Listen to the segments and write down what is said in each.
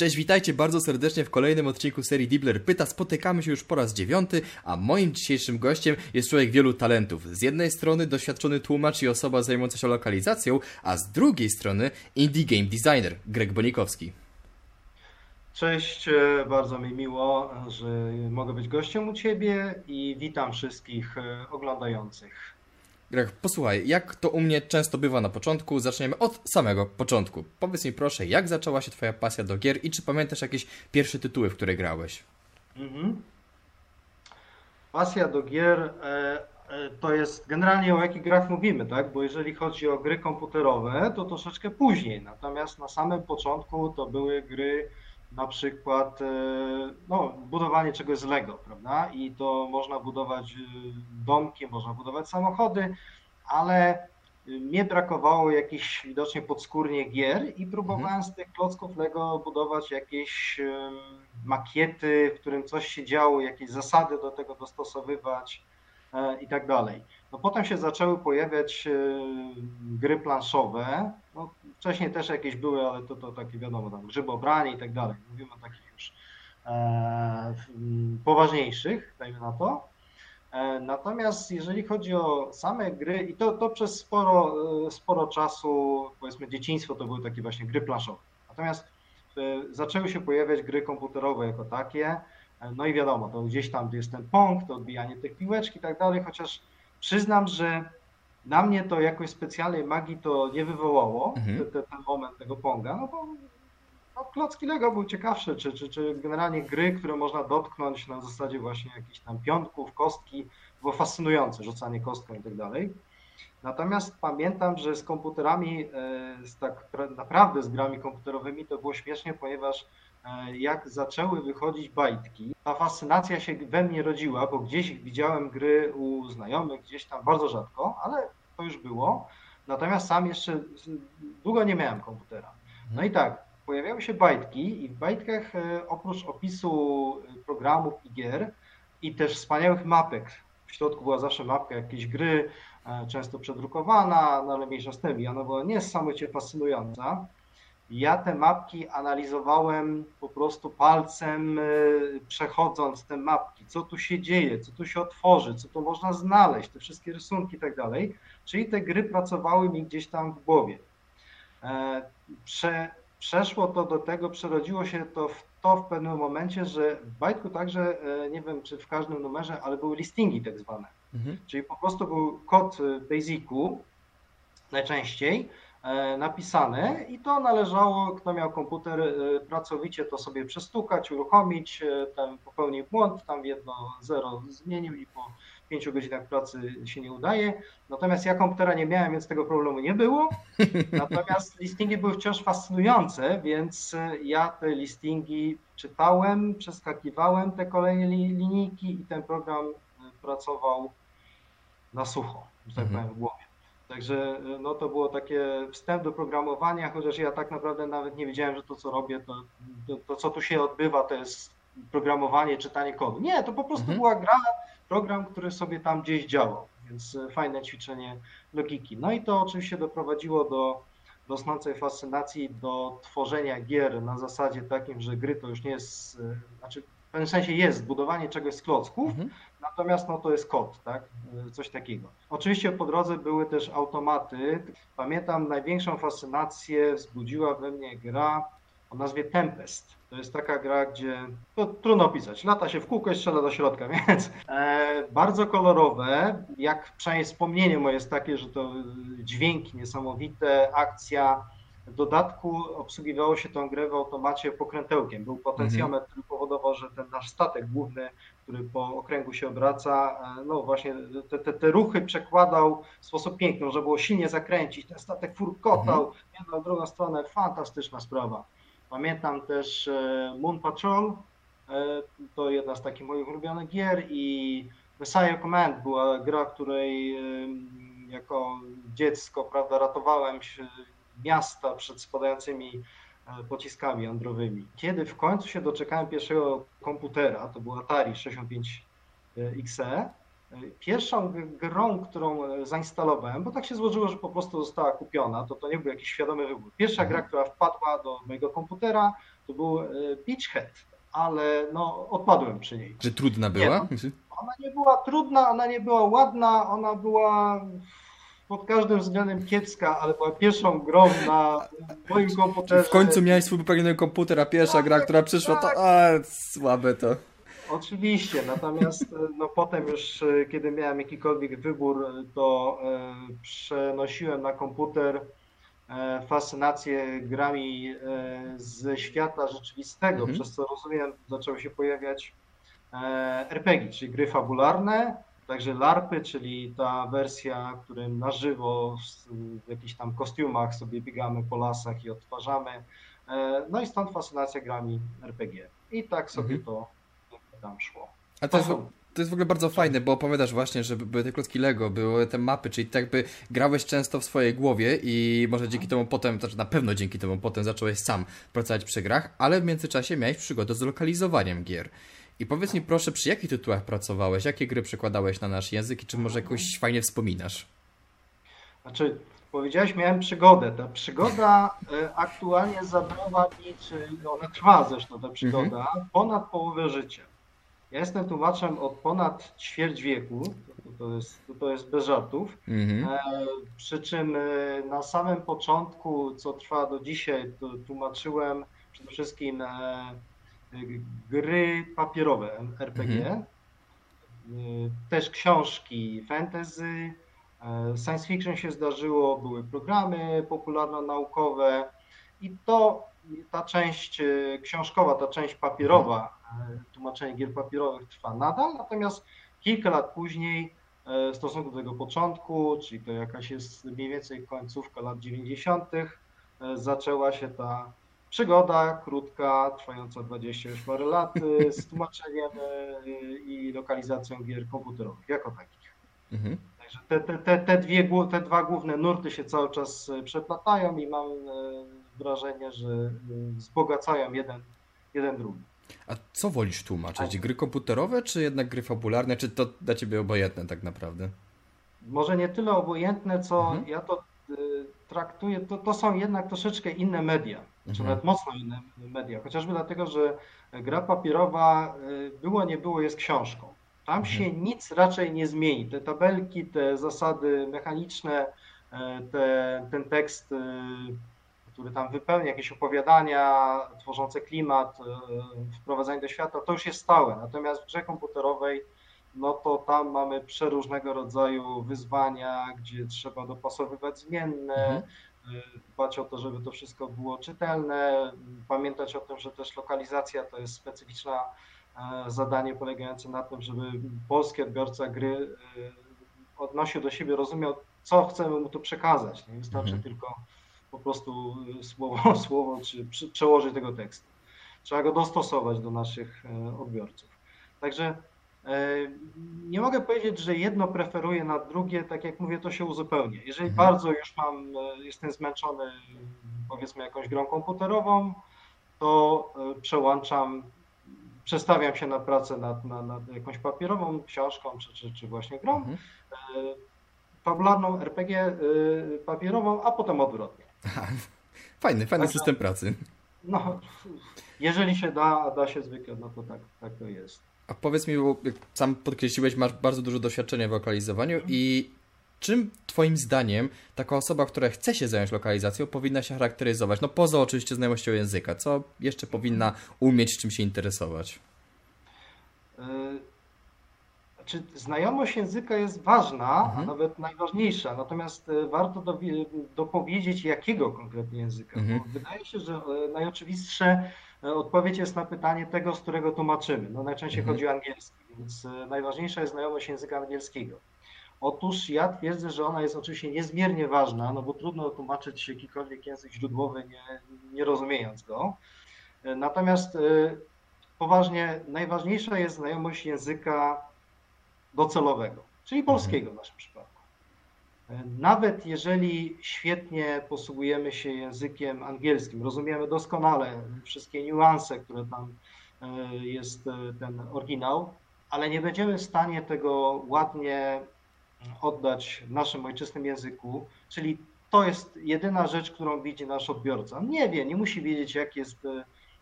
Cześć, witajcie bardzo serdecznie w kolejnym odcinku serii Dibler Pyta. Spotykamy się już po raz dziewiąty, a moim dzisiejszym gościem jest człowiek wielu talentów. Z jednej strony doświadczony tłumacz i osoba zajmująca się lokalizacją, a z drugiej strony indie game designer Greg Bonikowski. Cześć, e, bardzo mi miło, że mogę być gościem u Ciebie i witam wszystkich e, oglądających. Greg, posłuchaj, jak to u mnie często bywa na początku, zaczniemy od samego początku. Powiedz mi proszę, jak zaczęła się Twoja pasja do gier i czy pamiętasz jakieś pierwsze tytuły, w które grałeś? Mhm. Pasja do gier e, e, to jest generalnie o jakich grach mówimy, tak? Bo jeżeli chodzi o gry komputerowe, to troszeczkę później. Natomiast na samym początku to były gry na przykład e, no, budowanie czegoś z Lego, prawda? I to można budować e, domki, można budować samochody, ale mnie brakowało jakichś widocznie podskórnie gier i próbowałem mhm. z tych klocków Lego budować jakieś makiety, w którym coś się działo, jakieś zasady do tego dostosowywać e, i tak dalej. No potem się zaczęły pojawiać gry planszowe, Wcześniej też jakieś były, ale to, to takie wiadomo, tam grzybobranie i tak dalej. Mówimy o takich już e, poważniejszych, dajmy na to. E, natomiast jeżeli chodzi o same gry, i to, to przez sporo, e, sporo czasu, powiedzmy dzieciństwo, to były takie właśnie gry planszowe. Natomiast e, zaczęły się pojawiać gry komputerowe jako takie, e, no i wiadomo, to gdzieś tam jest ten pong, to odbijanie tych piłeczki i tak dalej, chociaż przyznam, że na mnie to jakoś specjalnej magii to nie wywołało, mhm. ten, ten, moment tego Ponga, no bo no, klocki Lego był ciekawszy, czy, czy, czy generalnie gry, które można dotknąć na zasadzie właśnie jakichś tam piątków, kostki, było fascynujące, rzucanie kostką i tak dalej. Natomiast pamiętam, że z komputerami, e, z tak naprawdę z grami komputerowymi to było śmiesznie, ponieważ jak zaczęły wychodzić bajtki, ta fascynacja się we mnie rodziła, bo gdzieś widziałem gry u znajomych, gdzieś tam bardzo rzadko, ale to już było. Natomiast sam jeszcze długo nie miałem komputera. No i tak, pojawiały się bajtki i w bajtkach e, oprócz opisu programów i gier i też wspaniałych mapek, w środku była zawsze mapka jakiejś gry, E, często przedrukowana, no ale mniejsza z tym. I ona była niesamowicie fascynująca. Ja te mapki analizowałem po prostu palcem, e, przechodząc te mapki, co tu się dzieje, co tu się otworzy, co tu można znaleźć, te wszystkie rysunki i tak dalej. Czyli te gry pracowały mi gdzieś tam w głowie. E, prze, przeszło to do tego, przerodziło się to w to w pewnym momencie, że w Bajtku także, nie wiem czy w każdym numerze, ale były listingi tak zwane Mhm. Czyli po prostu był kod Basicu najczęściej e, napisany i to należało, kto miał komputer e, pracowicie, to sobie przestukać, uruchomić, e, tam popełnił błąd, tam jedno zero zmienił i po pięciu godzinach pracy się nie udaje. Natomiast ja komputera nie miałem, więc tego problemu nie było. Natomiast listingi były wciąż fascynujące, więc ja te listingi czytałem, przeskakiwałem te kolejne linijki i ten program pracował na sucho, że tak mhm. powiem, w głowie. Także no, to było takie wstęp do programowania, chociaż ja tak naprawdę nawet nie wiedziałem, że to co robię, to, to, to co tu się odbywa, to jest programowanie, czytanie kodu. Nie, to po prostu mhm. była gra, program, który sobie tam gdzieś działał, więc e, fajne ćwiczenie logiki. No i to oczywiście doprowadziło do rosnącej fascynacji do tworzenia gier na zasadzie takim, że gry to już nie jest, e, znaczy w pewnym sensie jest budowanie czegoś z klocków, mhm. natomiast no to jest kod, tak? Coś takiego. Oczywiście po drodze były też automaty. Pamiętam największą fascynację wzbudziła we mnie gra o nazwie Tempest. To jest taka gra, gdzie to trudno opisać. Lata się w kółko i strzela do środka, więc e, bardzo kolorowe. Jak przynajmniej wspomnienie moje jest takie, że to dźwięki niesamowite, akcja w dodatku obsługiwało się tę grę w automacie pokrętełkiem. Był potencjometr, mhm. który powodował, że ten nasz statek główny, który po okręgu się obraca, e, no właśnie te, te, te ruchy przekładał w sposób piękny, można było silnie zakręcić, ten statek furkotał, mhm. jedną, drugą stronę, fantastyczna sprawa. Pamiętam też e, Moon Patrol, e, to jedna z takich moich ulubionych gier i Messiah Command była gra, której jako dziecko, prawda, ratowałem się miasta przed spadającymi e, pociskami jądrowymi. Kiedy w końcu się doczekałem pierwszego komputera, to był Atari 65 XE, e, pierwszą grą, którą e, zainstalowałem, bo tak się złożyło, że po prostu została kupiona, to to nie był jakiś świadomy wybór. Pierwsza gra, która wpadła do mojego komputera, to był e, Beachhead, ale no, odpadłem przy niej. Że trudna była? Nie, ona nie była trudna, ona nie była ładna, ona była pod każdym względem kiepska, ale była pierwszą grą na moim komputerze. W końcu miałeś swój wypełniony komputer, a pierwsza tak, gra, która przyszła, to a, słabe to. Oczywiście, natomiast no, potem już, e, kiedy miałem jakikolwiek wybór, to e, przenosiłem na komputer e, fascynację grami e, ze świata rzeczywistego, mhm. przez co rozumiem, zaczęły się pojawiać e, RPG, czyli gry fabularne, także LARPy, czyli ta wersja, w którym na żywo w jakichś tam kostiumach sobie biegamy po lasach i odtwarzamy. E, no i stąd fascynacja grami RPG. I tak sobie mhm. to tam szło. A to, jest, to jest w ogóle bardzo fajne, bo opowiadasz właśnie, że były te klocki Lego, były te mapy, czyli tak by grałeś często w swojej głowie i może dzięki temu potem, znaczy na pewno dzięki temu potem zacząłeś sam pracować przy grach, ale w międzyczasie miałeś przygodę z lokalizowaniem gier. I powiedz mi proszę, przy jakich tytułach pracowałeś, jakie gry przekładałeś na nasz język i czy może jakoś fajnie wspominasz? Znaczy, powiedziałeś, miałem przygodę. Ta przygoda e, aktualnie zabrała mi, czy ona trwa zresztą ta przygoda, mhm. ponad połowę życia. Ja jestem tłumaczem od ponad ćwierć wieku, to, jest, to jest bez żartów. Mhm. E, przy czym e, na samym początku, co trwa do dzisiaj, tłumaczyłem przede wszystkim e, gry papierowe RPG, mhm. też książki fantasy, science fiction się zdarzyło, były programy popularno-naukowe i to ta część książkowa, ta część papierowa tłumaczenie gier papierowych trwa nadal, natomiast kilka lat później w stosunku do tego początku, czyli to jakaś jest mniej więcej końcówka lat 90., e, zaczęła się ta przygoda krótka, trwająca 20 już parę lat, e, z tłumaczeniem i lokalizacją gier komputerowych jako takich. Mhm. Także te, te, te, te, dwie, te dwa główne nurty się cały czas przeplatają i mam wrażenie, że wzbogacają jeden, jeden drugi. A co wolisz tłumaczyć? Gry komputerowe, czy jednak gry fabularne? Czy to dla ciebie obojętne tak naprawdę? Może nie tyle obojętne, co mhm. ja to y, traktuję, to, to są jednak troszeczkę inne media. Czy nawet mocno inne media, chociażby dlatego, że gra papierowa y, było nie było jest książką. Tam mhm. się nic raczej nie zmieni. Te tabelki, te zasady mechaniczne, y, te, ten tekst który tam wypełnia jakieś opowiadania tworzące klimat, e, wprowadzenie do świata, to już jest stałe. Natomiast w grze komputerowej, no to tam mamy przeróżnego rodzaju wyzwania, gdzie trzeba dopasowywać zmienne, mhm. E, dbać o to, żeby to wszystko było czytelne, pamiętać o tym, że też lokalizacja to jest specyficzna e, zadanie polegające na tym, żeby polski odbiorca gry odnosił do siebie, rozumiał, co chcemy mu tu przekazać. Nie wystarczy mhm. tylko po prostu y, słowo, słowo czy przełożyć tego tekstu. Trzeba go dostosować do naszych e, odbiorców. Także nie mogę powiedzieć, że jedno preferuję nad drugie, tak jak mówię, to się uzupełnia. Jeżeli mhm. bardzo już mam, e, jestem zmęczony powiedzmy jakąś grą komputerową, to przełączam, przestawiam się na pracę nad, nad, nad jakąś papierową książką, czy, czy, czy właśnie grą, mhm. fabularną RPG papierową, a potem odwrotnie. Fajny, fajny tak, system pracy. No, jeżeli się da, da się zwykle, no to tak, tak to jest. A powiedz mi, bo jak sam podkreśliłeś, masz bardzo dużo doświadczenia w lokalizowaniu i czym twoim zdaniem taka osoba, która chce się zająć lokalizacją, powinna się charakteryzować? No poza oczywiście znajomością języka, co jeszcze powinna umieć, czym się interesować? Y, czy znajomość języka jest ważna, mhm. a nawet najważniejsza, natomiast e, warto do, dopowiedzieć, jakiego konkretnie języka. Mhm. wydaje się, że e, najoczywistsze e, odpowiedź jest na pytanie tego, z którego tłumaczymy. No, najczęściej mhm. chodzi o angielski, więc najważniejsza jest znajomość języka angielskiego. Otóż ja twierdzę, że ona jest oczywiście niezmiernie ważna, no bo trudno tłumaczyć jakikolwiek język źródłowy, nie, nie rozumiejąc go. Natomiast poważnie, najważniejsza jest znajomość języka docelowego, czyli polskiego w naszym przypadku. Nawet jeżeli świetnie posługujemy się językiem angielskim, rozumiemy doskonale wszystkie niuanse, które tam e, jest e, ten oryginał, ale nie będziemy w stanie tego ładnie oddać w naszym ojczystym języku, czyli to jest jedyna rzecz, którą widzi nasz odbiorca. Nie wie, nie musi wiedzieć, jak jest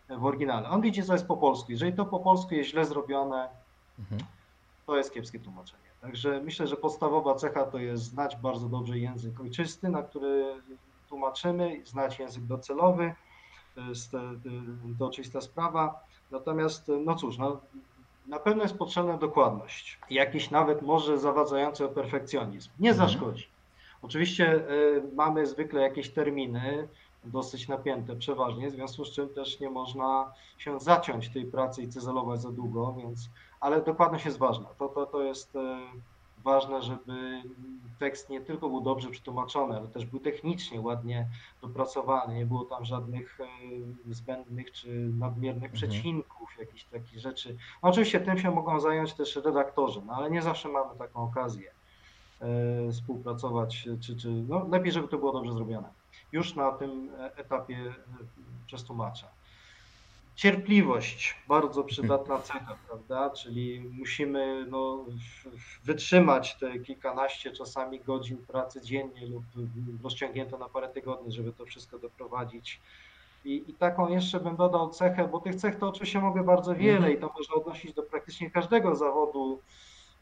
w oryginale. On widzi, co jest po polsku. Jeżeli to po polsku jest źle zrobione, mhm. to jest kiepskie tłumaczenie. Także myślę, że podstawowa cecha to jest znać bardzo dobrze język ojczysty, na który tłumaczymy, znać język docelowy, to to oczywista sprawa. Natomiast, no cóż, no, na pewno jest potrzebna dokładność. Jakiś nawet może zawadzający o perfekcjonizm. Nie mhm. zaszkodzi. Oczywiście y, mamy zwykle jakieś terminy, dosyć napięte przeważnie, w związku z czym też nie można się zaciąć tej pracy i cyzelować za długo, więc, ale dokładność jest ważna. To, to, to jest e, ważne, żeby tekst nie tylko był dobrze przetłumaczony, ale też był technicznie ładnie dopracowany, nie było tam żadnych e, zbędnych czy nadmiernych mhm. przecinków, jakichś takich rzeczy. No oczywiście tym się mogą zająć też redaktorzy, no ale nie zawsze mamy taką okazję e, współpracować, czy, czy no lepiej, żeby to było dobrze zrobione już na tym etapie przez tłumacza. Cierpliwość, bardzo przydatna cecha, prawda? Czyli musimy no, wytrzymać te kilkanaście czasami godzin pracy dziennie lub rozciągnięto na parę tygodni, żeby to wszystko doprowadzić. I, I, taką jeszcze bym dodał cechę, bo tych cech to oczywiście mogę bardzo wiele -hmm. i to można odnosić do praktycznie każdego zawodu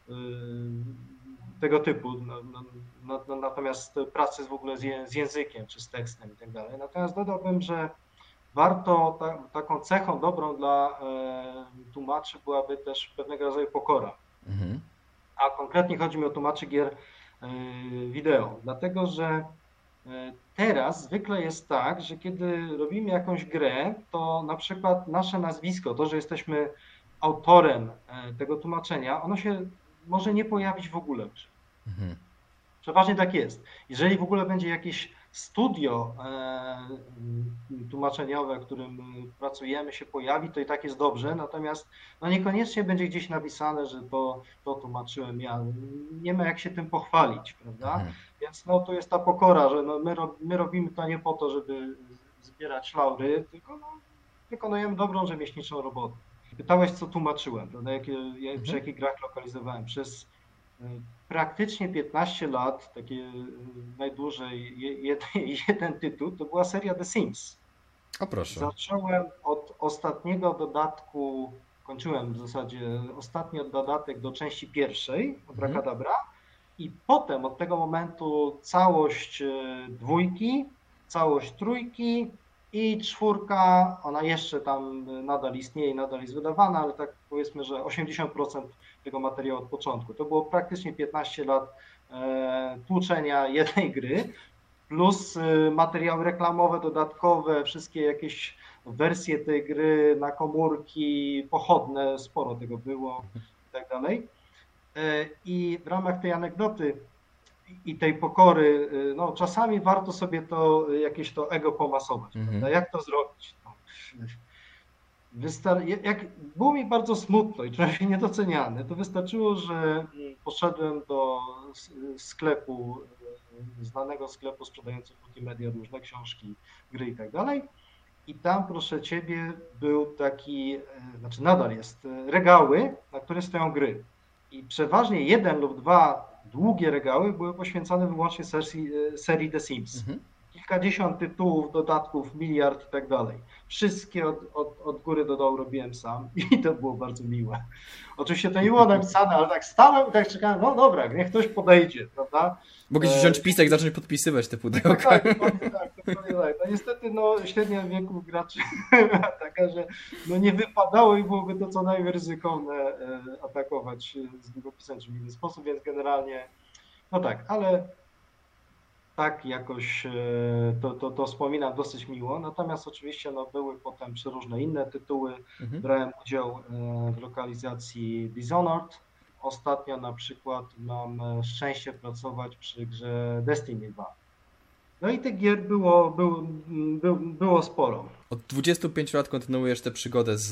yy, tego typu, no, no, no, natomiast pracy w ogóle z, językiem czy z tekstem i tak dalej. Natomiast dodałbym, że warto, ta, taką cechą dobrą dla e, tłumaczy byłaby też pewnego rodzaju pokora. Mhm. A konkretnie chodzi mi o tłumaczy gier e, wideo, dlatego że e, teraz zwykle jest tak, że kiedy robimy jakąś grę, to na przykład nasze nazwisko, to, że jesteśmy autorem tego tłumaczenia, ono się może nie pojawić w ogóle. Mhm. Przeważnie tak jest. Jeżeli w ogóle będzie jakieś studio e, tłumaczeniowe, w którym pracujemy, się pojawi, to i tak jest dobrze, natomiast no niekoniecznie będzie gdzieś napisane, że to, to tłumaczyłem ja. Nie ma jak się tym pochwalić, prawda? Mhm. Więc no to jest ta pokora, że no my, my robimy to nie po to, żeby zbierać laury, tylko no, wykonujemy dobrą rzemieślniczą robotę. Pytałeś, co tłumaczyłem, prawda? Jakie, mhm. przy jakich grach lokalizowałem. Przez praktycznie 15 lat, takie e, najdłużej, jeden, jeden tytuł, to była seria The Sims. O proszę. Zacząłem od ostatniego dodatku, kończyłem w zasadzie ostatni dodatek do części pierwszej, Abracadabra, mhm. i potem od tego momentu całość e, dwójki, całość trójki, i czwórka, ona jeszcze tam nadal istnieje, nadal jest wydawana, ale tak powiedzmy, że 80% tego materiału od początku. To było praktycznie 15 lat e, tłuczenia jednej gry, plus e, materiały reklamowe, dodatkowe, wszystkie jakieś wersje tej gry na komórki, pochodne, sporo tego było i tak dalej. E, I w ramach tej anegdoty i tej pokory, y, no czasami warto sobie to jakieś to ego pomasować, mhm. Jak to zrobić? No, wystar- jak było mi bardzo smutno i czułem się niedoceniany, to wystarczyło, że poszedłem do sklepu, y, znanego sklepu sprzedającego multimedia, różne książki, gry i tak dalej. I tam, proszę Ciebie, był taki, y, znaczy nadal jest, regały, na które stoją gry. I przeważnie jeden lub dwa długie regały były poświęcone wyłącznie serii, e, serii The Sims. Mhm. Kilkadziesiąt tytułów, dodatków, miliard i tak dalej. Wszystkie od, od, od góry do dołu robiłem sam i to było bardzo miłe. Oczywiście to nie było napisane, ale tak stałem i tak czekałem, no dobra, niech ktoś podejdzie, prawda? Mogę ci wziąć pisek i zacząć podpisywać te pudełka. Tak, tak, tak, tak, tak. No niestety no, średnia wieku graczy taka, że no, nie wypadało i byłoby to co najmniej ryzykowne e, atakować z długopisem w inny sposób, więc generalnie no tak, ale tak jakoś e, to, to, to wspominam dosyć miło. Natomiast oczywiście no, były potem przeróżne inne tytuły. Mhm. Brałem udział e, w lokalizacji Dishonored. Ostatnio na przykład mam e, szczęście pracować przy grze Destiny 2. No i tych gier było, było, było sporo. Od 25 lat kontynuujesz tę przygodę z,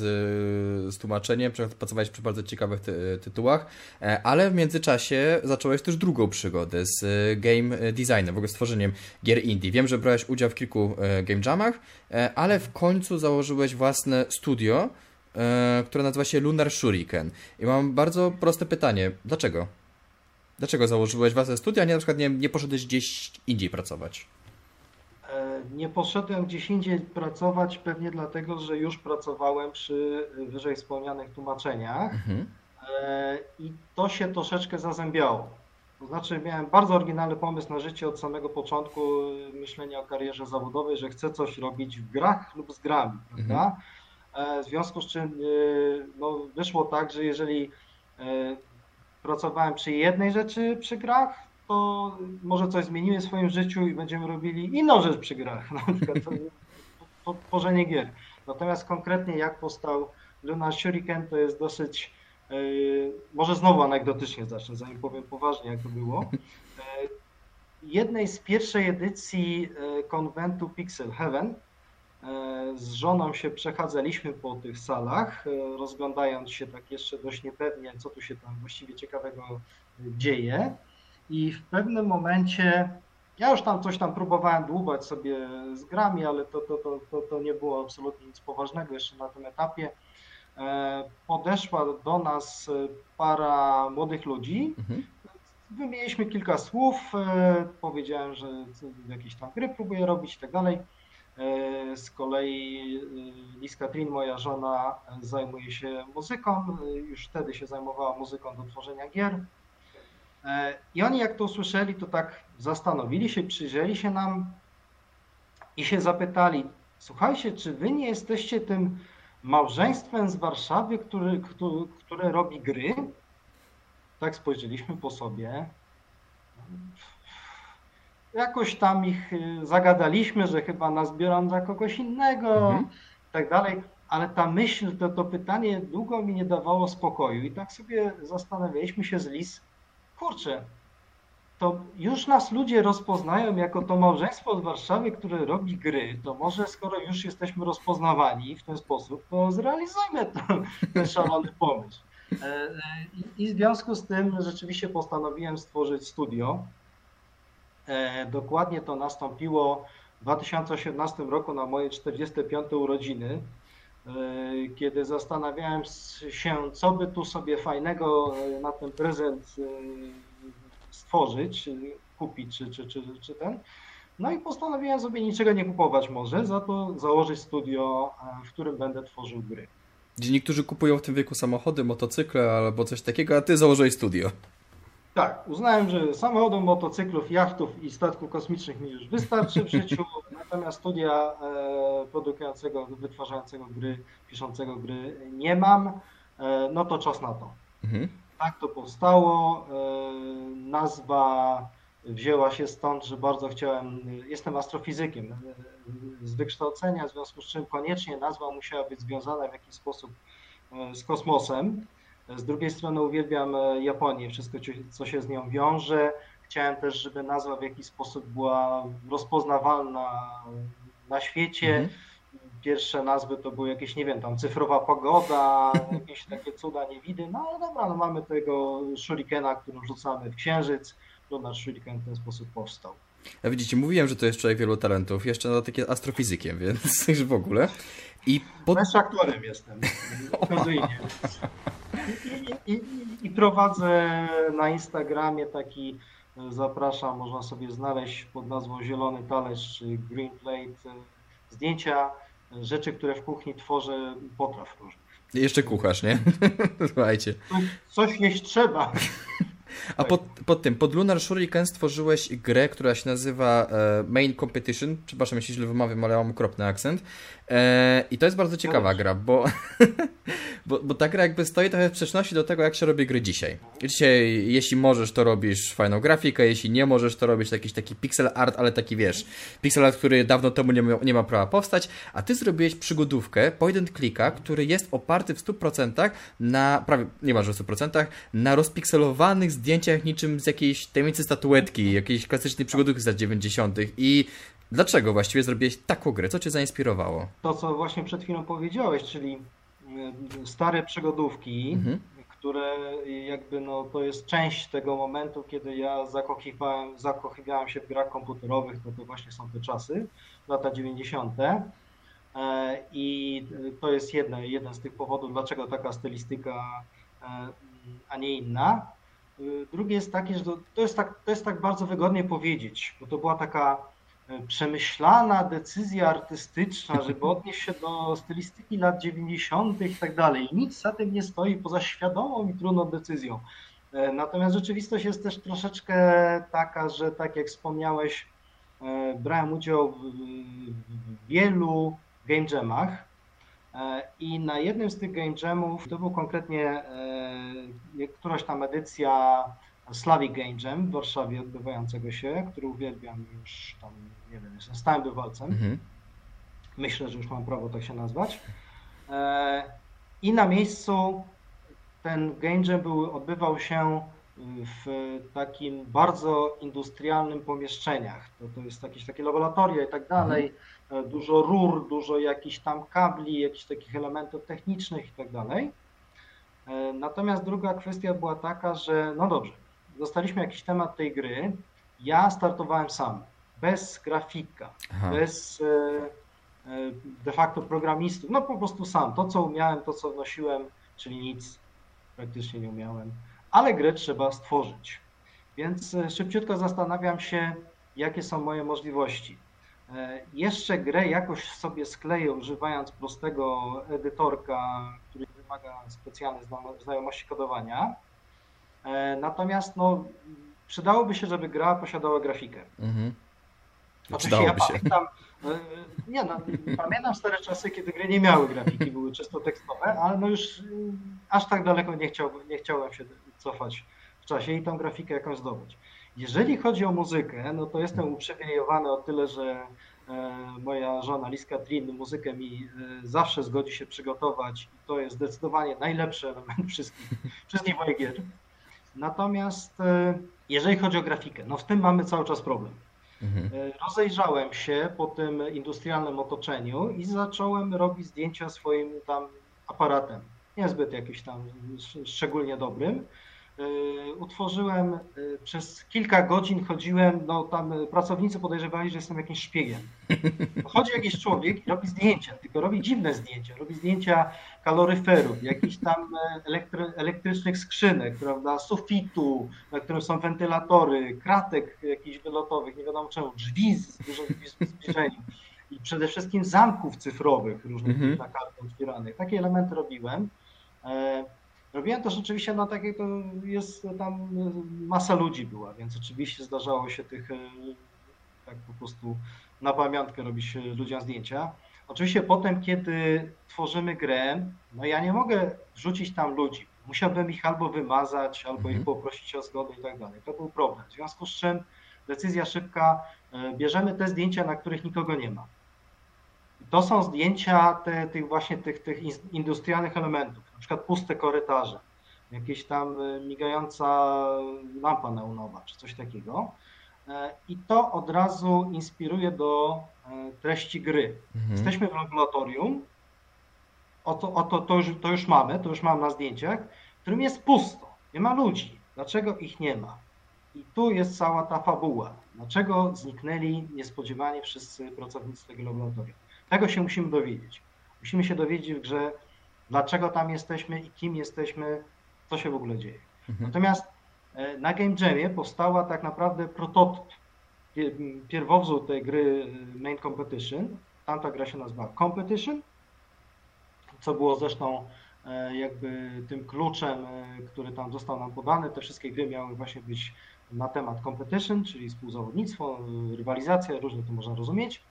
z tłumaczeniem, pracowałeś przy bardzo ciekawych ty tytułach, e, ale w międzyczasie zacząłeś też drugą przygodę z e, game designem, w ogóle stworzeniem gier indie. Wiem, że brałeś udział w kilku e, game jamach, ale w końcu założyłeś własne studio, które nazywa się Lunar Shuriken. I mam bardzo proste pytanie. Dlaczego? Dlaczego założyłeś własne studia, a nie na przykład nie, nie poszedłeś gdzieś indziej pracować? E, nie poszedłem gdzieś indziej pracować, pewnie dlatego, że już pracowałem przy wyżej wspomnianych tłumaczeniach Mhm. e, i to się troszeczkę zazębiało. To znaczy, miałem bardzo oryginalny pomysł na życie od samego początku e, myślenia o karierze zawodowej, że chcę coś robić w grach lub z grami, prawda? E, W związku z czym no, wyszło tak, że jeżeli pracowałem przy jednej rzeczy przy grach, to może coś zmieniłem w swoim życiu i będziemy robili inną rzecz przy grach, na przykład tworzenie gier. Natomiast konkretnie jak powstał Lunar Shuriken, to jest dosyć, e, może znowu anegdotycznie zacznę, zanim powiem poważnie jak to było. E, Jednej z pierwszej edycji e, konwentu Pixel Heaven z żoną się przechadzaliśmy po tych salach, rozglądając się tak jeszcze dość niepewnie, co tu się tam właściwie ciekawego dzieje. I w pewnym momencie, ja już tam coś tam próbowałem dłubać sobie z grami, ale to, to, to, to, to nie było absolutnie nic poważnego jeszcze na tym etapie. E, Podeszła do nas e, para młodych ludzi, Mhm. Wymieniliśmy kilka słów, e, powiedziałem, że jakieś tam gry próbuję robić i tak dalej. Z kolei Liz Katrin, moja żona, zajmuje się muzyką, już wtedy się zajmowała muzyką do tworzenia gier. E, I oni jak to usłyszeli, to tak zastanowili się, przyjrzeli się nam i się zapytali, słuchajcie, czy wy nie jesteście tym małżeństwem z Warszawy, który, który, które robi gry? Tak spojrzeliśmy po sobie. Jakoś tam ich y, zagadaliśmy, że chyba nas biorą za kogoś innego Mhm. i tak dalej, ale ta myśl, to, to pytanie długo mi nie dawało spokoju i tak sobie zastanawialiśmy się z Lis, kurczę, to już nas ludzie rozpoznają jako to małżeństwo z Warszawy, które robi gry, to może skoro już jesteśmy rozpoznawani w ten sposób, to zrealizujmy ten szalony pomysł. E, e, I w związku z tym rzeczywiście postanowiłem stworzyć studio. E, Dokładnie to nastąpiło w 2018 roku na moje 45 urodziny, kiedy zastanawiałem się, co by tu sobie fajnego e, na ten prezent e, stworzyć, kupić, czy, czy, czy, czy ten. No i postanowiłem sobie niczego nie kupować może, za to założyć studio, e, w którym będę tworzył gry. Gdzie niektórzy kupują w tym wieku samochody, motocykle albo coś takiego, a ty założyłeś studio. Tak, uznałem, że samochodów, motocyklów, jachtów i statków kosmicznych mi już wystarczy w życiu, natomiast studia e, produkującego, wytwarzającego gry, piszącego gry nie mam, e, no to czas na to. Mhm. Tak to powstało. e, Nazwa wzięła się stąd, że bardzo chciałem, jestem astrofizykiem z wykształcenia, w związku z czym koniecznie nazwa musiała być związana w jakiś sposób z kosmosem. Z drugiej strony uwielbiam e, Japonię, wszystko co- się z nią wiąże. Chciałem też, żeby nazwa w jakiś sposób była rozpoznawalna na świecie. Mhm. Pierwsze nazwy to były jakieś, nie wiem, tam cyfrowa pogoda, jakieś takie cuda niewidy. No ale dobra, no mamy tego shurikena, którym rzucamy w księżyc. Lunar Shuriken w ten sposób powstał. A widzicie, mówiłem, że to jest człowiek wielu talentów, jeszcze na takie astrofizykiem, więc w ogóle. I pod... Też aktorem jestem, okazyjnie. I, i, prowadzę na Instagramie taki, e, zapraszam, można sobie znaleźć pod nazwą Zielony Talerz czy Green Plate e, zdjęcia, e, rzeczy, które w kuchni tworzę, potraw różnych. jeszcze kucharz, nie? Słuchajcie. Coś, coś jeść trzeba. A pod, pod tym, pod Lunar Shuriken stworzyłeś grę, która się nazywa e, Main Competition. Przepraszam, jeśli źle wymawiam, ale mam okropny akcent. E, I to jest bardzo ciekawa gra, bo, bo, bo ta gra jakby stoi trochę w sprzeczności do tego, jak się robi gry dzisiaj. Dzisiaj, jeśli możesz, to robisz fajną grafikę, jeśli nie możesz, to robisz jakiś taki pixel art, ale taki wiesz, pixel art, który dawno temu nie, ma- nie ma prawa powstać, a ty zrobiłeś przygodówkę, point clicka, który jest oparty w 100% na, prawie niemalże w 100%, na rozpikselowanych zdjęciach niczym z jakiejś tajemnicy statuetki, jakiejś klasycznej przygodówki z lat 90. I dlaczego właściwie zrobiłeś taką grę? Co cię zainspirowało? To, co właśnie przed chwilą powiedziałeś, czyli e, stare przygodówki, Mhm. które jakby no, to jest część tego momentu, kiedy ja zakochiwałem, zakochiwałem się w grach komputerowych, to to właśnie są te czasy, lata 90. E, I to jest jedne, jeden z tych powodów, dlaczego taka stylistyka, e, a nie inna. E, Drugie jest takie, że to, to, jest tak, to jest tak bardzo wygodnie powiedzieć, bo to była taka przemyślana decyzja artystyczna, żeby odnieść się do stylistyki lat 90. i tak dalej. Nic za tym nie stoi poza świadomą i trudną decyzją. E, natomiast rzeczywistość jest też troszeczkę taka, że tak jak wspomniałeś, brałem udział w wielu game jamach i na jednym z tych game jamów, to był konkretnie któraś tam edycja Slavic Game Jam w Warszawie odbywającego się, który uwielbiam już tam, nie wiem, jestem stałym bywalcem. Mhm. Myślę, że już mam prawo tak się nazwać. I na miejscu ten game jam był, odbywał się w takim bardzo industrialnym pomieszczeniach. To, to jest jakieś takie laboratoria i tak dalej, mhm. dużo rur, dużo jakichś tam kabli, jakichś takich elementów technicznych i tak dalej. E, natomiast druga kwestia była taka, że no dobrze, dostaliśmy jakiś temat tej gry, ja startowałem sam, bez grafika, Aha. bez e, de facto programistów, no po prostu sam, to co umiałem, to co wnosiłem, czyli nic praktycznie nie umiałem, ale grę trzeba stworzyć. Więc e, szybciutko zastanawiam się, jakie są moje możliwości. E, jeszcze grę jakoś sobie skleję, używając prostego edytorka, który wymaga specjalnej znajomości kodowania. E, natomiast no, przydałoby się, żeby gra posiadała grafikę. Mhm. Oczywiście ja pamiętam, nie no, pamiętam stare czasy, kiedy gry nie miały grafiki, były czysto tekstowe, ale no już aż tak daleko nie, chciał, nie chciałem się cofać w czasie i tą grafikę jakąś zdobyć. Jeżeli chodzi o muzykę, no to jestem uprzywilejowany o tyle, że e, moja żona Liska Trin muzykę mi e, zawsze zgodzi się przygotować to jest zdecydowanie najlepszy element wszystkich, wszystkich moich gier. Natomiast e, jeżeli chodzi o grafikę, no w tym mamy cały czas problem. Mhm. Rozejrzałem się po tym industrialnym otoczeniu i zacząłem robić zdjęcia swoim tam aparatem niezbyt jakimś tam szczególnie dobrym. Y, utworzyłem y, przez kilka godzin, chodziłem, no tam pracownicy podejrzewali, że jestem jakimś szpiegiem. Chodzi jakiś człowiek i robi zdjęcia, tylko robi dziwne zdjęcia. Robi zdjęcia kaloryferów, jakichś tam e, elektry, elektrycznych skrzynek, prawda, sufitu, na którym są wentylatory, kratek jakichś wylotowych, nie wiadomo czemu, drzwi z dużym zbliżeniem i przede wszystkim zamków cyfrowych różnych mm -hmm. na kartę otwieranych. Takie elementy robiłem. E, robiłem to rzeczywiście na takie, to jest tam masa ludzi była, więc oczywiście zdarzało się tych, e, tak po prostu na pamiątkę robić ludziom zdjęcia. Oczywiście potem, kiedy tworzymy grę, no ja nie mogę wrzucić tam ludzi. Musiałbym ich albo wymazać, albo ich mhm. poprosić o zgodę i tak dalej. To był problem. W związku z czym decyzja szybka, e, bierzemy te zdjęcia, na których nikogo nie ma. To są zdjęcia te, tych właśnie tych, tych industrialnych elementów, na przykład puste korytarze, jakieś tam e, migająca lampa neonowa czy coś takiego. E, I to od razu inspiruje do e, treści gry. Mhm. Jesteśmy w laboratorium, oto, oto to, już, to już mamy, to już mam na zdjęciach, w którym jest pusto, nie ma ludzi. Dlaczego ich nie ma? I tu jest cała ta fabuła. Dlaczego zniknęli niespodziewanie wszyscy pracownicy tego laboratorium? Tego się musimy dowiedzieć. Musimy się dowiedzieć w grze, dlaczego tam jesteśmy i kim jesteśmy, co się w ogóle dzieje. Mhm. Natomiast e, na Game Jamie powstała tak naprawdę prototyp, pierwowzór tej gry e, Main Competition. Tamta gra się nazywa Competition, co było zresztą e, jakby tym kluczem, który tam został nam podany. Te wszystkie gry miały właśnie być na temat competition, czyli współzawodnictwo, rywalizacja, różnie to można rozumieć.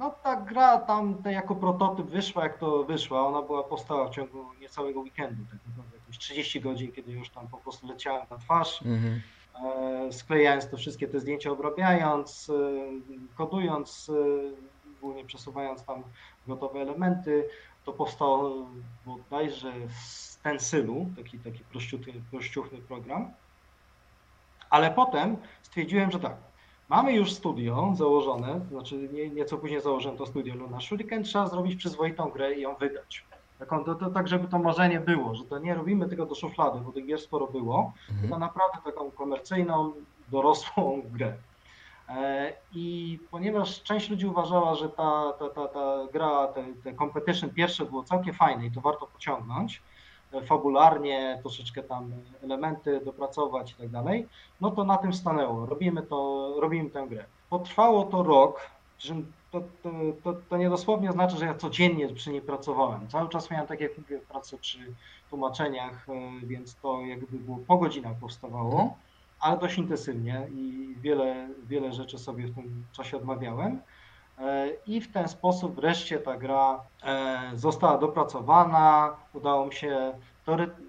No ta gra tam jako prototyp wyszła jak to wyszła, ona była powstała w ciągu niecałego weekendu, tak naprawdę jakieś 30 godzin, kiedy już tam po prostu leciałem na twarz, mhm. e, sklejając to wszystkie te zdjęcia, obrabiając, e, kodując, e, głównie przesuwając tam gotowe elementy, to powstał bodajże w Stencilu, taki, taki prościuchny, prościuchny program, ale potem stwierdziłem, że tak, Mamy już studio założone, znaczy nie, nieco później założyłem to studio Luna Shuriken, trzeba zrobić przyzwoitą grę i ją wydać. Taką, to, to, tak, żeby to marzenie było, że to nie robimy tego do szuflady, bo tych gier sporo było, mhm. tylko naprawdę taką komercyjną, dorosłą grę. E, I ponieważ część ludzi uważała, że ta, ta, ta, ta gra, te, te competition pierwsze było całkiem fajne i to warto pociągnąć, fabularnie, troszeczkę tam elementy dopracować i tak dalej, no to na tym stanęło. Robimy to, robimy tę grę. potrwało to rok, to, to, to, to nie dosłownie znaczy, że ja codziennie przy niej pracowałem. Cały czas miałem, tak jak mówię, pracę przy tłumaczeniach, e, więc to jakby było po godzinach powstawało, ale dość intensywnie i wiele, wiele rzeczy sobie w tym czasie odmawiałem. E, I w ten sposób wreszcie ta gra e, została dopracowana. Udało mi się.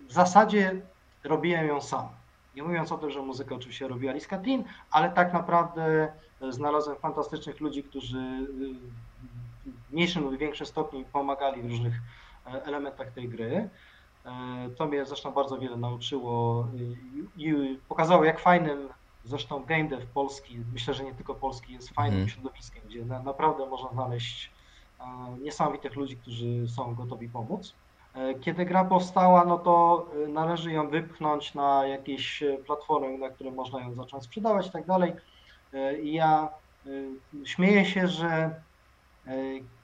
W zasadzie robiłem ją sam. Nie mówiąc o tym, że muzykę oczywiście robi Alice Katlin, ale tak naprawdę znalazłem fantastycznych ludzi, którzy w mniejszym lub większym stopniu pomagali w różnych elementach tej gry. To mnie zresztą bardzo wiele nauczyło i pokazało, jak fajnym zresztą game dev polski, myślę, że nie tylko polski, jest fajnym mm. środowiskiem, gdzie naprawdę można znaleźć niesamowitych ludzi, którzy są gotowi pomóc. E, kiedy gra powstała, no to e, należy ją wypchnąć na jakieś e, platformy, na które można ją zacząć sprzedawać i tak dalej. I ja śmieję się, że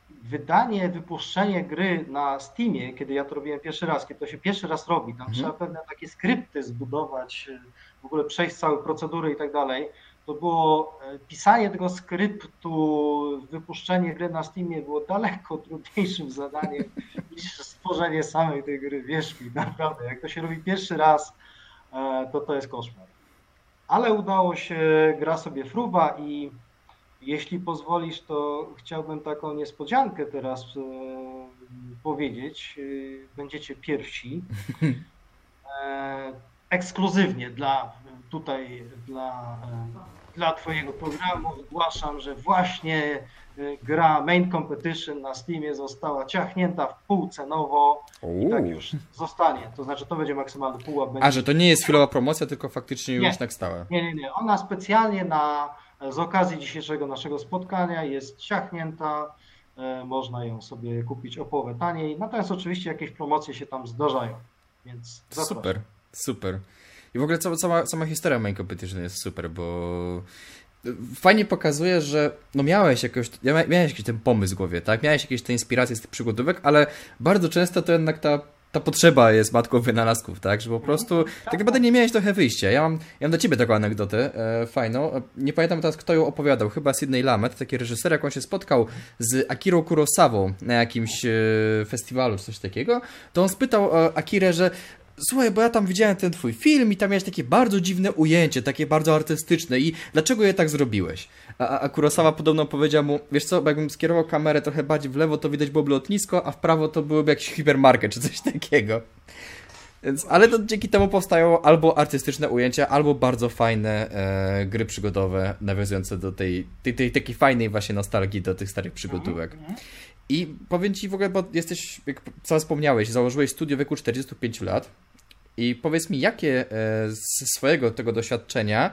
wydanie, wypuszczenie gry na Steamie, kiedy ja to robiłem pierwszy raz, kiedy to się pierwszy raz robi, tam mhm. trzeba pewne takie skrypty zbudować, w ogóle przejść całe procedury i tak dalej, to było e, pisanie tego skryptu, wypuszczenie gry na Steamie było daleko trudniejszym zadaniem niż stworzenie samej tej gry. Wierz mi, naprawdę, jak to się robi pierwszy raz, e, to to jest koszmar. Ale udało się, gra sobie fruwa i jeśli pozwolisz, to chciałbym taką niespodziankę teraz e, powiedzieć. Będziecie pierwsi. Ekskluzywnie dla tutaj dla dla Twojego programu zgłaszam, że właśnie y, gra Main Competition na Steamie została ciachnięta w pół cenowo i tak już zostanie. To znaczy to będzie maksymalny pułap. A, że to nie jest chwilowa promocja, tylko faktycznie nie. już tak stałe. Nie, nie, nie. Ona specjalnie na, z okazji dzisiejszego naszego spotkania jest ciachnięta. E, można ją sobie kupić o połowę taniej. Natomiast oczywiście jakieś promocje się tam zdarzają. Więc super, super. I w ogóle cała, sama historia Main Competition jest super, bo fajnie pokazuje, że no miałeś jakoś, miałeś jakiś ten pomysł w głowie, tak? Miałeś jakieś te inspiracje z tych przygodówek, ale bardzo często to jednak ta ta potrzeba jest matką wynalazków, tak? Że po prostu tak naprawdę nie miałeś trochę wyjścia. Ja mam, ja mam dla ciebie taką anegdotę e, fajną. Nie pamiętam teraz, kto ją opowiadał. Chyba Sidney Lamet, taki reżyser, jak on się spotkał z Akirą Kurosawą na jakimś e, festiwalu czy coś takiego, to on spytał e, Akirę, że Słuchaj, bo ja tam widziałem ten twój film i tam miałeś takie bardzo dziwne ujęcie, takie bardzo artystyczne i dlaczego je tak zrobiłeś? A, a Kurosawa podobno powiedział mu, wiesz co, bo jakbym skierował kamerę trochę bardziej w lewo, to widać byłoby lotnisko, a w prawo to byłoby jakiś hipermarket czy coś takiego. Więc, ale to dzięki temu powstają albo artystyczne ujęcia, albo bardzo fajne e, gry przygodowe, nawiązujące do tej, tej, tej takiej fajnej właśnie nostalgii do tych starych przygodówek. Mhm, mhm. I powiem ci w ogóle, bo jesteś, jak co wspomniałeś, założyłeś studio w wieku 45 lat. I powiedz mi, jakie e, z swojego tego doświadczenia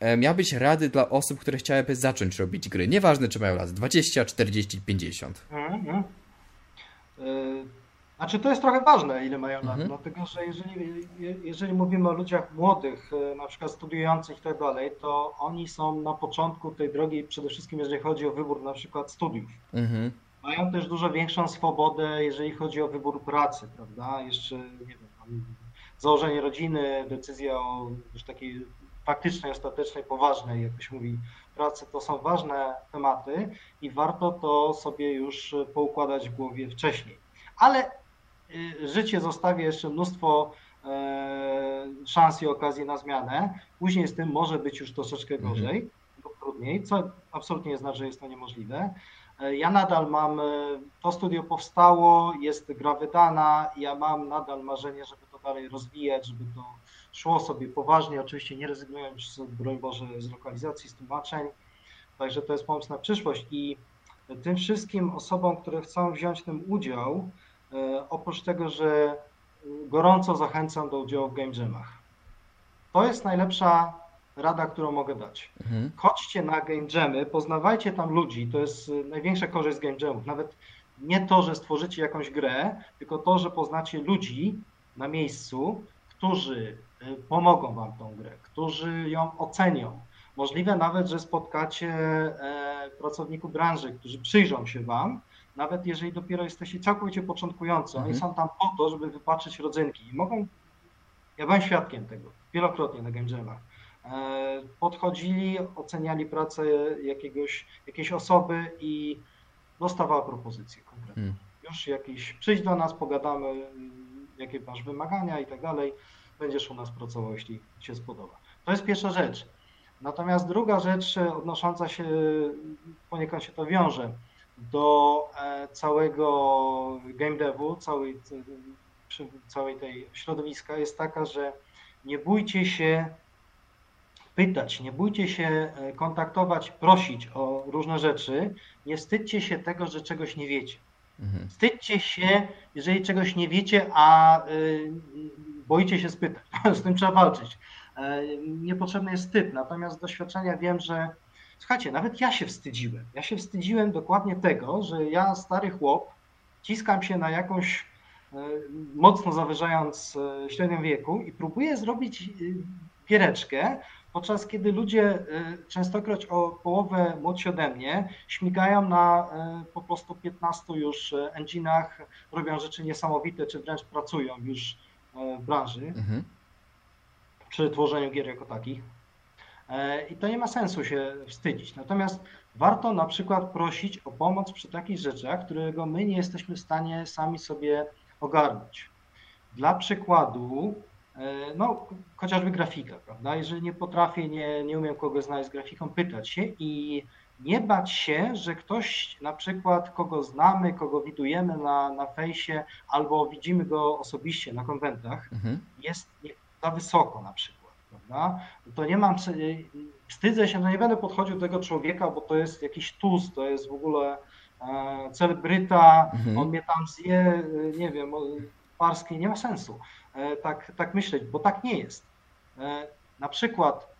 e, miałbyś rady dla osób, które chciałyby zacząć robić gry? Nieważne, czy mają lat 20, 40, 50. Mhm. Znaczy to jest trochę ważne, ile mają lat, mhm. dlatego że jeżeli, jeżeli mówimy o ludziach młodych, na przykład studiujących i tak dalej, to oni są na początku tej drogi, przede wszystkim jeżeli chodzi o wybór na przykład studiów. Mhm. Mają też dużo większą swobodę, jeżeli chodzi o wybór pracy, prawda? Jeszcze, nie wiem, założenie rodziny, decyzja o już takiej faktycznej, ostatecznej, poważnej, jak się mówi, pracy, to są ważne tematy i warto to sobie już poukładać w głowie wcześniej. Ale y, życie zostawia jeszcze mnóstwo e, szans i okazji na zmianę. Później z tym może być już troszeczkę mhm. gorzej lub trudniej, co absolutnie nie znaczy, że jest to niemożliwe. E, ja nadal mam, e, to studio powstało, jest gra wydana, ja mam nadal marzenie, żeby to dalej rozwijać, żeby to szło sobie poważnie, oczywiście nie rezygnując, broń Boże, z lokalizacji, z tłumaczeń, także to jest pomysł na przyszłość i tym wszystkim osobom, które chcą wziąć w tym udział, e, oprócz tego, że gorąco zachęcam do udziału w game jamach. To jest najlepsza rada, którą mogę dać. Mhm. Chodźcie na game jammy, poznawajcie tam ludzi, to jest y, największa korzyść z game jamów. Nawet nie to, że stworzycie jakąś grę, tylko to, że poznacie ludzi na miejscu, którzy y, pomogą wam tą grę, którzy ją ocenią. Możliwe nawet, że spotkacie e, pracowników branży, którzy przyjrzą się wam, nawet jeżeli dopiero jesteście całkowicie początkujący. Oni mhm. są tam po to, żeby wypatrzeć rodzynki i mogą. Ja byłem świadkiem tego wielokrotnie na game jamach e, podchodzili, oceniali pracę jakiegoś, jakiejś osoby i dostawała propozycję konkretną. Hmm. Już jakiś, przyjdź do nas, pogadamy, jakie masz wymagania i tak dalej, będziesz u nas pracował, jeśli się spodoba. To jest pierwsza rzecz. Natomiast druga rzecz odnosząca się, poniekąd się to wiąże, do e, całego game devu, całej, całej tej środowiska jest taka, że nie bójcie się pytać, nie bójcie się e, kontaktować, prosić o różne rzeczy, nie wstydźcie się tego, że czegoś nie wiecie. Mhm. Wstydźcie się, jeżeli czegoś nie wiecie, a y, boicie się spytać. Z tym trzeba walczyć. E, niepotrzebny jest wstyd. Natomiast z doświadczenia wiem, że słuchajcie, nawet ja się wstydziłem. Ja się wstydziłem dokładnie tego, że ja, stary chłop, ciskam się na jakąś e, mocno zawyżając e, średnią wieku i próbuję zrobić giereczkę, podczas kiedy ludzie częstokroć o połowę młodsi ode mnie śmigają na po prostu 15 już engine'ach, robią rzeczy niesamowite, czy wręcz pracują już w branży. Mhm przy tworzeniu gier jako takich. E, I to nie ma sensu się wstydzić. Natomiast warto na przykład prosić o pomoc przy takich rzeczach, którego my nie jesteśmy w stanie sami sobie ogarnąć. Dla przykładu, no, chociażby grafika, prawda? Jeżeli nie potrafię, nie, nie umiem kogo znaleźć z grafiką, pytać się i nie bać się, że ktoś na przykład, kogo znamy, kogo widujemy na, na fejsie albo widzimy go osobiście na konwentach, mhm. jest za wysoko na przykład, prawda? To nie mam, wstydzę się, no nie będę podchodził do tego człowieka, bo to jest jakiś tuz, to jest w ogóle e, celebryta, mhm. on mnie tam zje, e, nie wiem, parski, nie ma sensu e, tak, tak myśleć, bo tak nie jest. Na przykład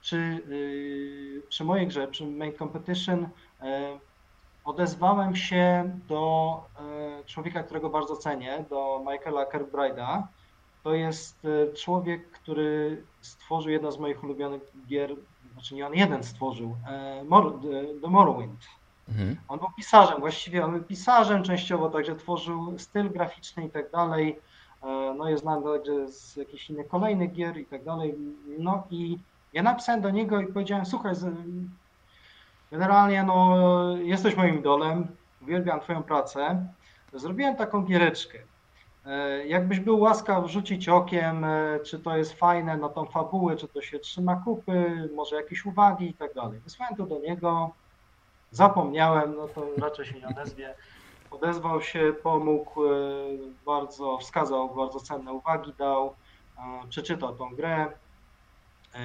przy, przy mojej grze, przy Main Competition, odezwałem się do człowieka, którego bardzo cenię, do Michaela Kirkbride'a, to jest e, człowiek, który stworzył jedno z moich ulubionych gier, znaczy nie on jeden stworzył, e, The Morrowind. Mhm. On był pisarzem, właściwie on był pisarzem częściowo, także tworzył styl graficzny i tak dalej. No jest znany także z jakichś innych kolejnych gier i tak dalej. No i ja napisałem do niego i powiedziałem, słuchaj, generalnie no jesteś moim idolem, uwielbiam twoją pracę. Zrobiłem taką giereczkę. E, jakbyś był łaskaw rzucić okiem, e, czy to jest fajne na tą fabułę, czy to się trzyma kupy, może jakieś uwagi i tak dalej. Wysłałem to do niego, zapomniałem, no to raczej się nie odezwie. Odezwał się, pomógł, e, bardzo wskazał, bardzo cenne uwagi dał, przeczytał tą grę,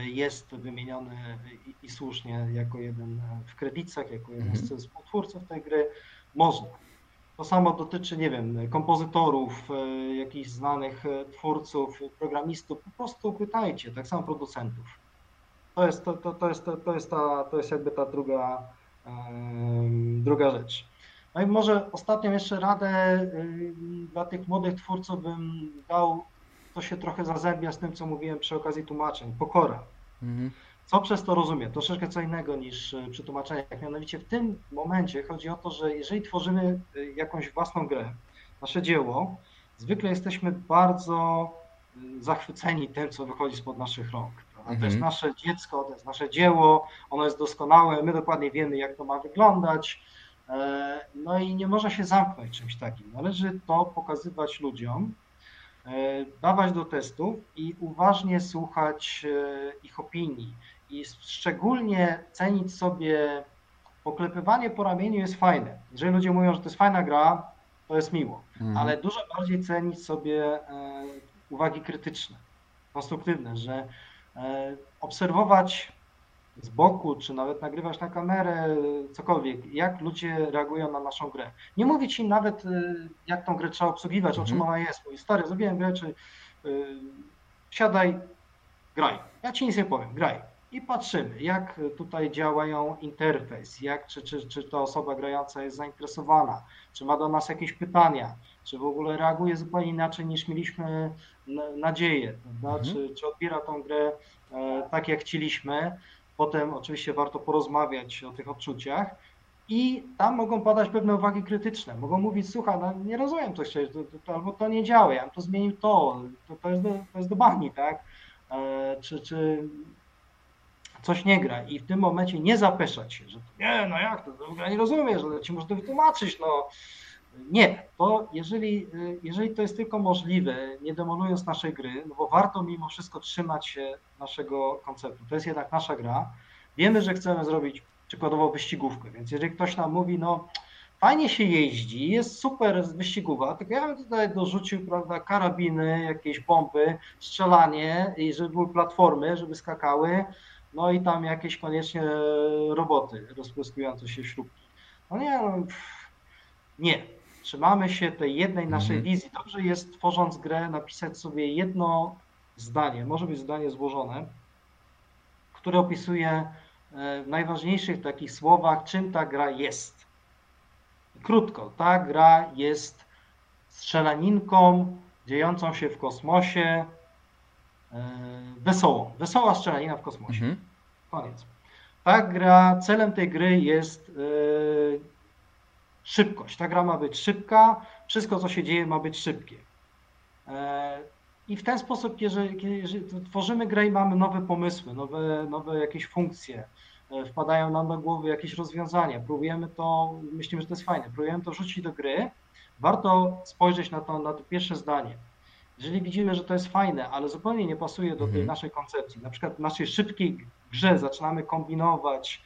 jest wymieniony i, i słusznie jako jeden w kredytach, jako jeden z mhm. współtwórców tej gry. Można. To samo dotyczy, nie wiem, kompozytorów, e, jakichś znanych e, twórców, programistów. Po prostu pytajcie, tak samo producentów. To jest, to, to, to jest, to, to jest, ta, to jest jakby ta druga, druga rzecz. No i może ostatnią jeszcze radę dla tych młodych twórców bym dał, to się trochę zazębia z tym, co mówiłem przy okazji tłumaczeń. Pokora. Mhm. Co przez to rozumiem? Troszeczkę co innego niż e, przy tłumaczeniach. Mianowicie w tym momencie chodzi o to, że jeżeli tworzymy e, jakąś własną grę, nasze dzieło, zwykle jesteśmy bardzo zachwyceni tym, co wychodzi spod naszych rąk. Mhm. To jest mhm. nasze dziecko, to jest nasze dzieło, ono jest doskonałe, my dokładnie wiemy, jak to ma wyglądać. No i nie można się zamknąć czymś takim. Należy to pokazywać ludziom, dawać do testów i uważnie słuchać ich opinii i szczególnie cenić sobie poklepywanie po ramieniu jest fajne. Jeżeli ludzie mówią, że to jest fajna gra, to jest miło, mhm. ale dużo bardziej cenić sobie e, uwagi krytyczne, konstruktywne, że e, obserwować z boku, czy nawet nagrywać na kamerę, cokolwiek, jak ludzie reagują na naszą grę. Nie mówić im nawet, e, jak tą grę trzeba obsługiwać, o czym mhm. ona jest. Mój stary, zrobiłem grę, czy siadaj, graj. Ja ci nic nie powiem, graj i patrzymy, jak tutaj działają interfejs, jak, czy, czy, czy ta osoba grająca jest zainteresowana, czy ma do nas jakieś pytania, czy w ogóle reaguje zupełnie inaczej niż mieliśmy nadzieję, mhm. czy, czy odbiera tą grę e, tak, jak chcieliśmy. Potem oczywiście warto porozmawiać o tych odczuciach. I tam mogą padać pewne uwagi krytyczne. Mogą mówić, słuchaj, no nie rozumiem to, to, albo to nie działa, ja bym to zmienił to, to, to, jest, do, to jest do bani, tak? E, czy, czy coś nie gra i w tym momencie nie zapeszać się, że nie, no jak to, to nie rozumiesz, że ci można wytłumaczyć, no nie, to jeżeli, jeżeli to jest tylko możliwe, nie demolując naszej gry, no bo warto mimo wszystko trzymać się naszego konceptu. To jest jednak nasza gra. Wiemy, że chcemy zrobić przykładowo wyścigówkę, więc jeżeli ktoś nam mówi, no fajnie się jeździ, jest super wyścigówa, tylko ja bym tutaj dorzucił, prawda, karabiny, jakieś bomby, strzelanie i żeby były platformy, żeby skakały, no i tam jakieś koniecznie roboty rozpryskujące się śrubki. No nie, no, nie. Trzymamy się tej jednej naszej mhm. wizji. Dobrze jest, tworząc grę, napisać sobie jedno zdanie, może być zdanie złożone, które opisuje e, w najważniejszych takich słowach, czym ta gra jest. Krótko, ta gra jest strzelaninką dziejącą się w kosmosie, e, wesołą. Wesoła strzelanina w kosmosie. Mhm. Koniec. Ta gra, celem tej gry jest e, szybkość. Ta gra ma być szybka, wszystko co się dzieje ma być szybkie. E, I w ten sposób, jeżeli, jeżeli tworzymy grę i mamy nowe pomysły, nowe, nowe jakieś funkcje, e, wpadają nam do głowy jakieś rozwiązania, próbujemy to, myślimy, że to jest fajne, próbujemy to wrzucić do gry, warto spojrzeć na to, na to pierwsze zdanie. Jeżeli widzimy, że to jest fajne, ale zupełnie nie pasuje do tej mhm. naszej koncepcji, na przykład w naszej szybkiej grze zaczynamy kombinować,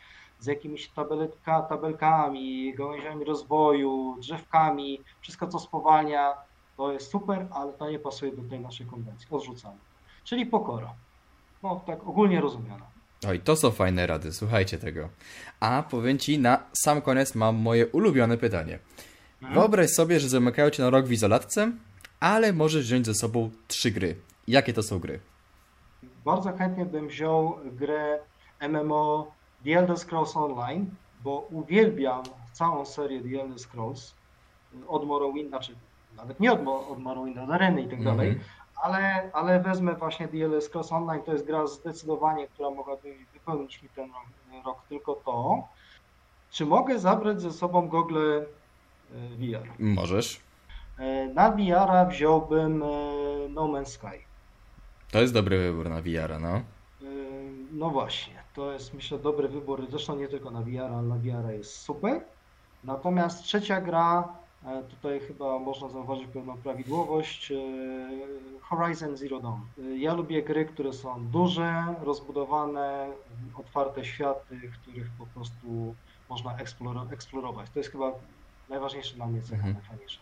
z jakimiś tabelka, tabelkami, gałęziami rozwoju, drzewkami, wszystko co spowalnia, to jest super, ale to nie pasuje do tej naszej konwencji. Odrzucamy. Czyli pokora. No tak ogólnie rozumiana. Oj, to są fajne rady, słuchajcie tego. A powiem Ci, na sam koniec mam moje ulubione pytanie. Mhm. Wyobraź sobie, że zamykają Cię na rok w izolatce, ale możesz wziąć ze sobą trzy gry. Jakie to są gry? Bardzo chętnie bym wziął grę MMO The Elder Scrolls Online, bo uwielbiam całą serię The Elder Scrolls od Morrowind, znaczy nawet nie od, od Morrowind, od Areny i tak mm -hmm. dalej, ale, ale wezmę właśnie The Elder Scrolls Online, to jest gra zdecydowanie, która mogłaby wypełnić mi ten rok, rok tylko to. Czy mogę zabrać ze sobą gogle e, VR? Możesz. E, na VR wziąłbym No Man's Sky. To jest dobry wybór na VR, no. No właśnie. To jest myślę dobry wybór, zresztą nie tylko na VR, ale na VR jest super. Natomiast trzecia gra, e, tutaj chyba można zauważyć pewną prawidłowość, e, Horizon Zero Dawn. E, ja lubię gry, które są duże, rozbudowane, otwarte światy, których po prostu można eksplorować. To jest chyba najważniejsze dla mnie cecha, mhm. najfajniejsze.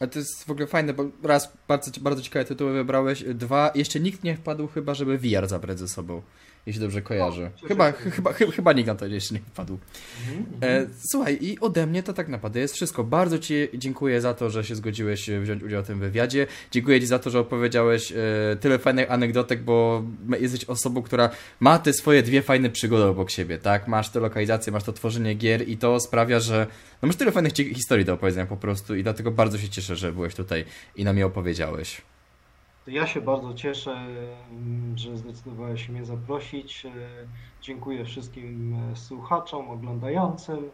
A to jest w ogóle fajne, bo raz bardzo, bardzo ciekawe tytuły wybrałeś, dwa, jeszcze nikt nie wpadł chyba, żeby VR zabrać ze sobą jeśli dobrze kojarzę. O, chyba, chyba, chyba, chyba nikt na to jeszcze nie wpadł. Mhm, e, słuchaj, i ode mnie to tak naprawdę jest wszystko. Bardzo Ci dziękuję za to, że się zgodziłeś wziąć udział w tym wywiadzie. Dziękuję Ci za to, że opowiedziałeś e, tyle fajnych anegdotek, bo jesteś osobą, która ma te swoje dwie fajne przygody obok siebie, tak? Masz te lokalizacje, masz to tworzenie gier i to sprawia, że no masz tyle fajnych historii do opowiedzenia po prostu i dlatego bardzo się cieszę, że byłeś tutaj i nam je opowiedziałeś. Ja się bardzo cieszę, mm, że zdecydowałeś mnie zaprosić. E, dziękuję wszystkim e, słuchaczom, oglądającym.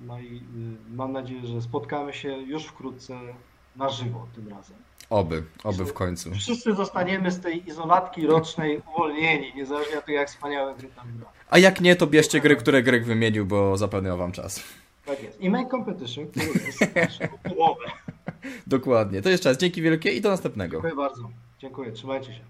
No i y, mam nadzieję, że spotkamy się już wkrótce na żywo tym razem. Oby, oby w końcu. Wszyscy zostaniemy z tej izolatki rocznej uwolnieni, niezależnie od tego, jak wspaniałe gry tam gra. A jak nie, to bierzcie gry, które Greg wymienił, bo zapewniał wam czas. Tak jest. I Make Competition, który jest połowę. Dokładnie. To jeszcze raz. Dzięki wielkie i do następnego. Dziękuję bardzo. 艰苦也吃歪就行。